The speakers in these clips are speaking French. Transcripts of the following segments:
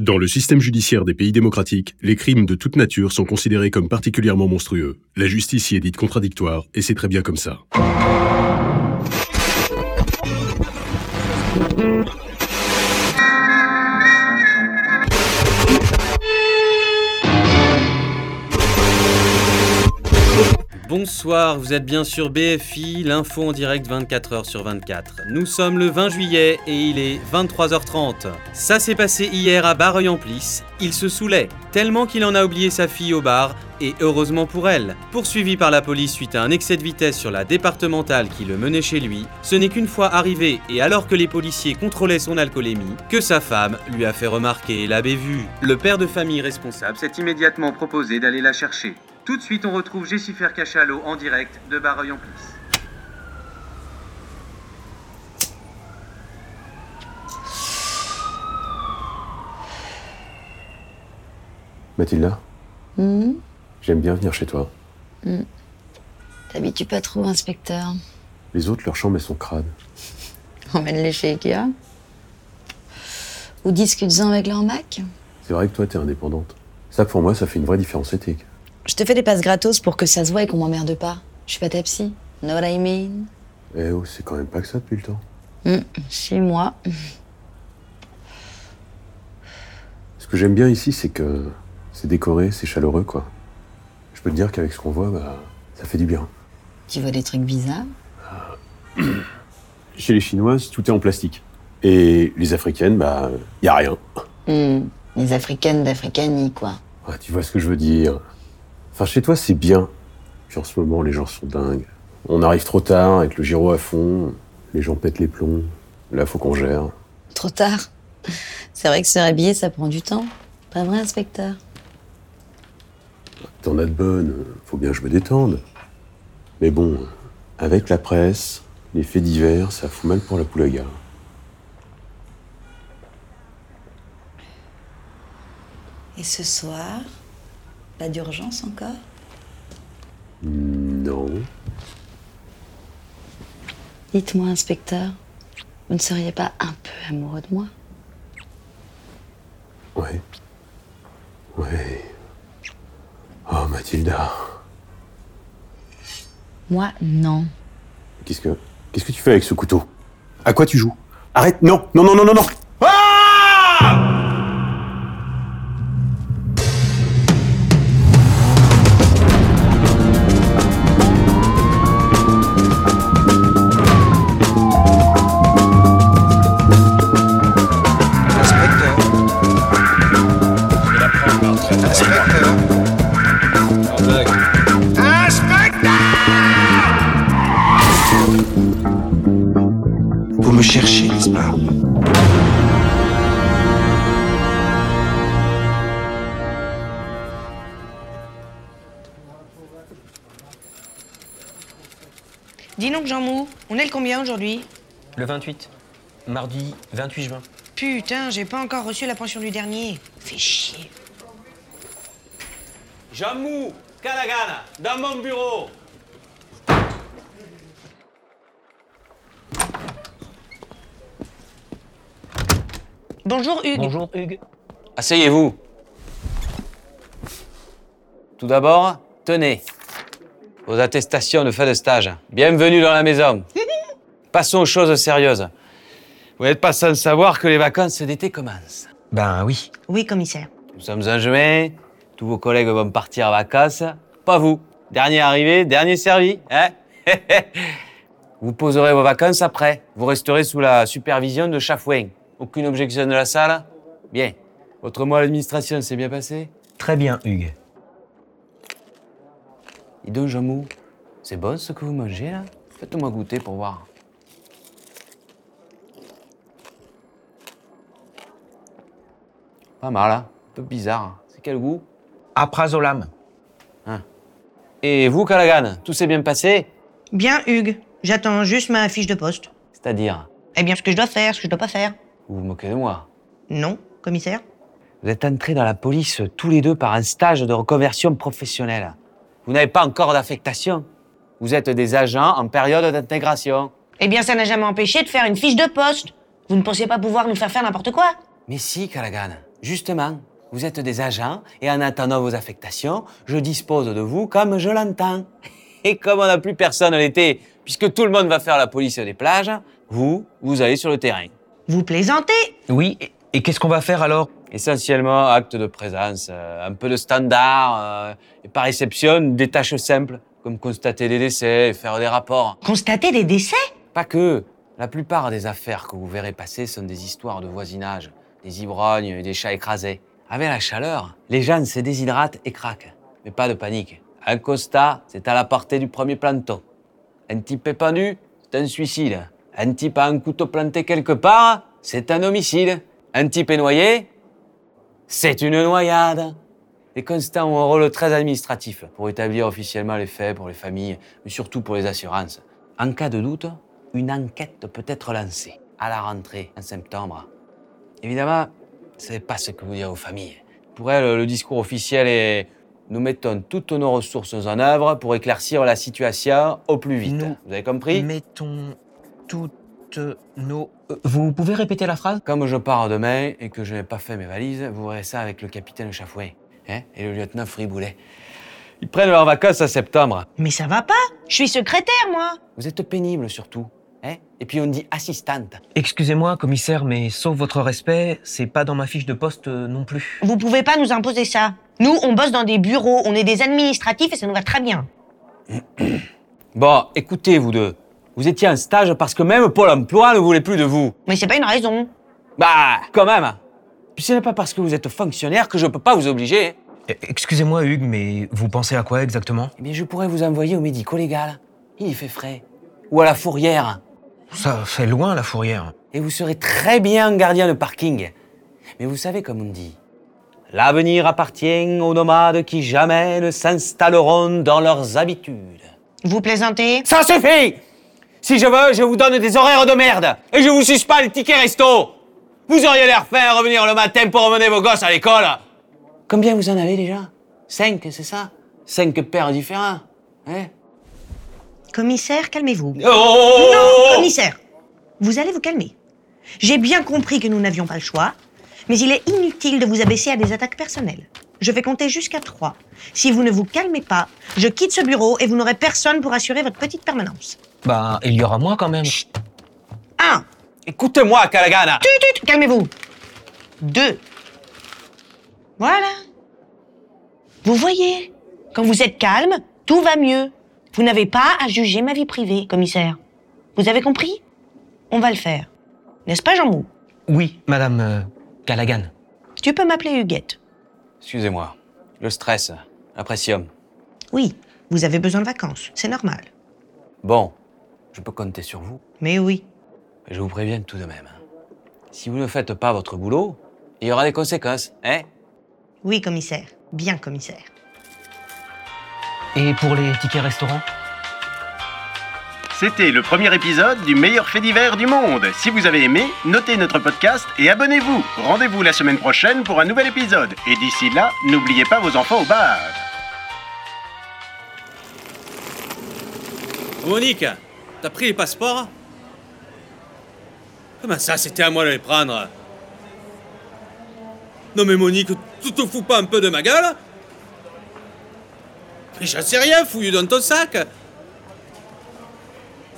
Dans le système judiciaire des pays démocratiques, les crimes de toute nature sont considérés comme particulièrement monstrueux. La justice y est dite contradictoire, et c'est très bien comme ça. Bonsoir, vous êtes bien sur BFI, l'info en direct 24 h sur 24. Nous sommes le 20 juillet et il est 23h30. Ça s'est passé hier à Barreuil-en-Plisse. Il se saoulait, tellement qu'il en a oublié sa fille au bar, et heureusement pour elle. Poursuivi par la police suite à un excès de vitesse sur la départementale qui le menait chez lui, ce n'est qu'une fois arrivé et alors que les policiers contrôlaient son alcoolémie, que sa femme lui a fait remarquer la bévue. Le père de famille responsable s'est immédiatement proposé d'aller la chercher. Tout de suite, on retrouve Jessifer Cachalot en direct de Barreuil-en-Plisse. Mathilda, Hmm, j'aime bien venir chez toi. T'habitues pas trop, inspecteur? Les autres, leur chambre est son crâne. Emmène-les chez Ikea. Ou discute-en avec leur Mac? C'est vrai que toi, t'es indépendante. Ça, pour moi, ça fait une vraie différence éthique. Je te fais des passes gratos pour que ça se voit et qu'on m'emmerde pas. Je suis pas ta psy. Know what I mean? Eh oh, c'est quand même pas que ça depuis le temps. Hmm, Chez moi. Ce que j'aime bien ici, c'est que c'est décoré, c'est chaleureux, quoi. Je peux te dire qu'avec ce qu'on voit, bah, ça fait du bien. Tu vois des trucs bizarres? Chez les Chinoises, tout est en plastique. Et les Africaines, bah, y a rien. Hmm, Les africaines d'Africanie, quoi. Ah, tu vois ce que je veux dire. Enfin, chez toi, c'est bien. Puis en ce moment, les gens sont dingues. On arrive trop tard, avec le gyro à fond. Les gens pètent les plombs. Là, faut qu'on gère. Trop tard? C'est vrai que se rhabiller, ça prend du temps. Pas vrai, inspecteur? T'en as de bonnes, faut bien que je me détende. Mais bon, avec la presse, les faits divers, ça fout mal pour la gare. Et ce soir? Pas d'urgence encore Non. Dites-moi, inspecteur, vous ne seriez pas un peu amoureux de moi? Ouais. Ouais. Oh, Mathilda. Moi, non. Qu'est-ce que. Qu'est-ce que tu fais avec ce couteau? À quoi tu joues? Arrête Non Non, non, non, non, non Vous me cherchez, n'est-ce pas Dis donc, Jean Mou, on est le combien aujourd'hui Le 28. Mardi 28 juin. Putain, j'ai pas encore reçu la pension du dernier. Fais chier. Jamou, Kalagana, dans mon bureau Bonjour, Hugues. Bonjour Hugues. Asseyez-vous. Tout d'abord, tenez. Vos attestations de fin de stage. Bienvenue dans la maison. Passons aux choses sérieuses. Vous n'êtes pas sans savoir que les vacances d'été commencent. Ben oui. Oui, commissaire. Nous sommes en juin, tous vos collègues vont partir en vacances. Pas vous. Dernier arrivé, dernier servi. Hein? Vous poserez vos vacances après. Vous resterez sous la supervision de Chafouin. Aucune objection de la salle? Bien. Votre mois à l'administration s'est bien passé? Très bien Hugues. Dis donc, Jamou, c'est bon ce que vous mangez là? Faites-moi goûter pour voir. Pas mal, hein Un peu bizarre. C'est quel goût? Aprazolam. Et vous, Callaghan, tout s'est bien passé? Bien, Hugues. J'attends juste ma fiche de poste. C'est-à-dire? Eh bien, ce que je dois faire, ce que je dois pas faire. Vous vous moquez de moi Non, commissaire Vous êtes entrés dans la police tous les deux par un stage de reconversion professionnelle. Vous n'avez pas encore d'affectation. Vous êtes des agents en période d'intégration. Eh bien, ça n'a jamais empêché de faire une fiche de poste. Vous ne pensiez pas pouvoir nous faire faire n'importe quoi Mais si, Callaghan. Justement, vous êtes des agents et en attendant vos affectations, je dispose de vous comme je l'entends. Et comme on n'a plus personne l'été, puisque tout le monde va faire la police des plages, vous, vous allez sur le terrain. Vous plaisantez Oui, et, et qu'est-ce qu'on va faire alors? Essentiellement, acte de présence, euh, un peu de standard, euh, et par réception, des tâches simples, comme constater des décès et faire des rapports. Constater des décès? Pas que. La plupart des affaires que vous verrez passer sont des histoires de voisinage, des ivrognes et des chats écrasés. Avec la chaleur, les gens se déshydratent et craquent. Mais pas de panique. Un constat, c'est à la portée du premier planton. Un type est pendu, c'est un suicide. Un type a un couteau planté quelque part, c'est un homicide. Un type est noyé, c'est une noyade. Les constats ont un rôle très administratif pour établir officiellement les faits pour les familles, mais surtout pour les assurances. En cas de doute, une enquête peut être lancée à la rentrée en septembre. Évidemment, ce n'est pas ce que vous dire aux familles. Pour elles, le discours officiel est nous mettons toutes nos ressources en œuvre pour éclaircir la situation au plus vite. Nous Vous avez compris? Mettons toutes nos... Euh, Vous pouvez répéter la phrase? Comme je pars demain et que je n'ai pas fait mes valises, vous verrez ça avec le capitaine Chafouin hein, et le lieutenant Friboulet. Ils prennent leurs vacances en septembre. Mais ça va pas Je suis secrétaire, moi Vous êtes pénible surtout. Hein et puis on dit assistante. Excusez-moi, commissaire, mais sauf votre respect, c'est pas dans ma fiche de poste euh, non plus. Vous pouvez pas nous imposer ça. Nous, on bosse dans des bureaux, on est des administratifs et ça nous va très bien. Bon, écoutez, vous deux. Vous étiez en stage parce que même Pôle emploi ne voulait plus de vous. Mais c'est pas une raison. Bah, quand même. Puis ce n'est pas parce que vous êtes fonctionnaire que je peux pas vous obliger. Eh, Excusez-moi, Hugues, mais vous pensez à quoi exactement? Eh bien, je pourrais vous envoyer au médico-légal. Il y fait frais. Ou à la fourrière. Ça fait loin, la fourrière. Et vous serez très bien gardien de parking. Mais vous savez comme on dit. L'avenir appartient aux nomades qui jamais ne s'installeront dans leurs habitudes. Vous plaisantez? Ça suffit Si je veux, je vous donne des horaires de merde et je vous suspends le ticket resto. Vous auriez l'air fin à revenir le matin pour emmener vos gosses à l'école. Combien vous en avez déjà? Cinq, c'est ça? Cinq pères différents. Hein? Commissaire, calmez-vous. Oh Non, commissaire Vous allez vous calmer. J'ai bien compris que nous n'avions pas le choix, mais il est inutile de vous abaisser à des attaques personnelles. Je vais compter jusqu'à trois. Si vous ne vous calmez pas, je quitte ce bureau et vous n'aurez personne pour assurer votre petite permanence. Bah, il y aura moi quand même. Un, Écoutez-moi, Kalagana tut, tut, calmez-vous. Deux. Voilà. Vous voyez, quand vous êtes calme, tout va mieux. Vous n'avez pas à juger ma vie privée, commissaire. Vous avez compris? On va le faire. N'est-ce pas, Jean Mou Oui, madame euh, Callaghan. Tu peux m'appeler Huguette. Excusez-moi. Le stress, pression. Oui, vous avez besoin de vacances, c'est normal. Bon, je peux compter sur vous, Mais oui. je vous préviens tout de même. Si vous ne faites pas votre boulot, il y aura des conséquences, hein? Oui, commissaire. Bien, commissaire. Et pour les tickets restaurants? C'était le premier épisode du meilleur fait divers du monde. Si vous avez aimé, notez notre podcast et abonnez-vous. Rendez-vous la semaine prochaine pour un nouvel épisode. Et d'ici là, n'oubliez pas vos enfants au bar. Monique, t'as pris les passeports? Comment ça, c'était à moi de les prendre? Non mais Monique, tu te fous pas un peu de ma gueule? Mais j'en sais rien, fouille dans ton sac.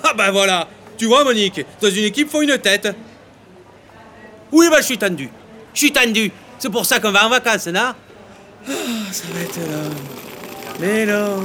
Ah bah voilà. Tu vois Monique, dans une équipe, faut une tête. Oui bah je suis tendu. Je suis tendu. C'est pour ça qu'on va en vacances, non Ah, ça va être long. Mais long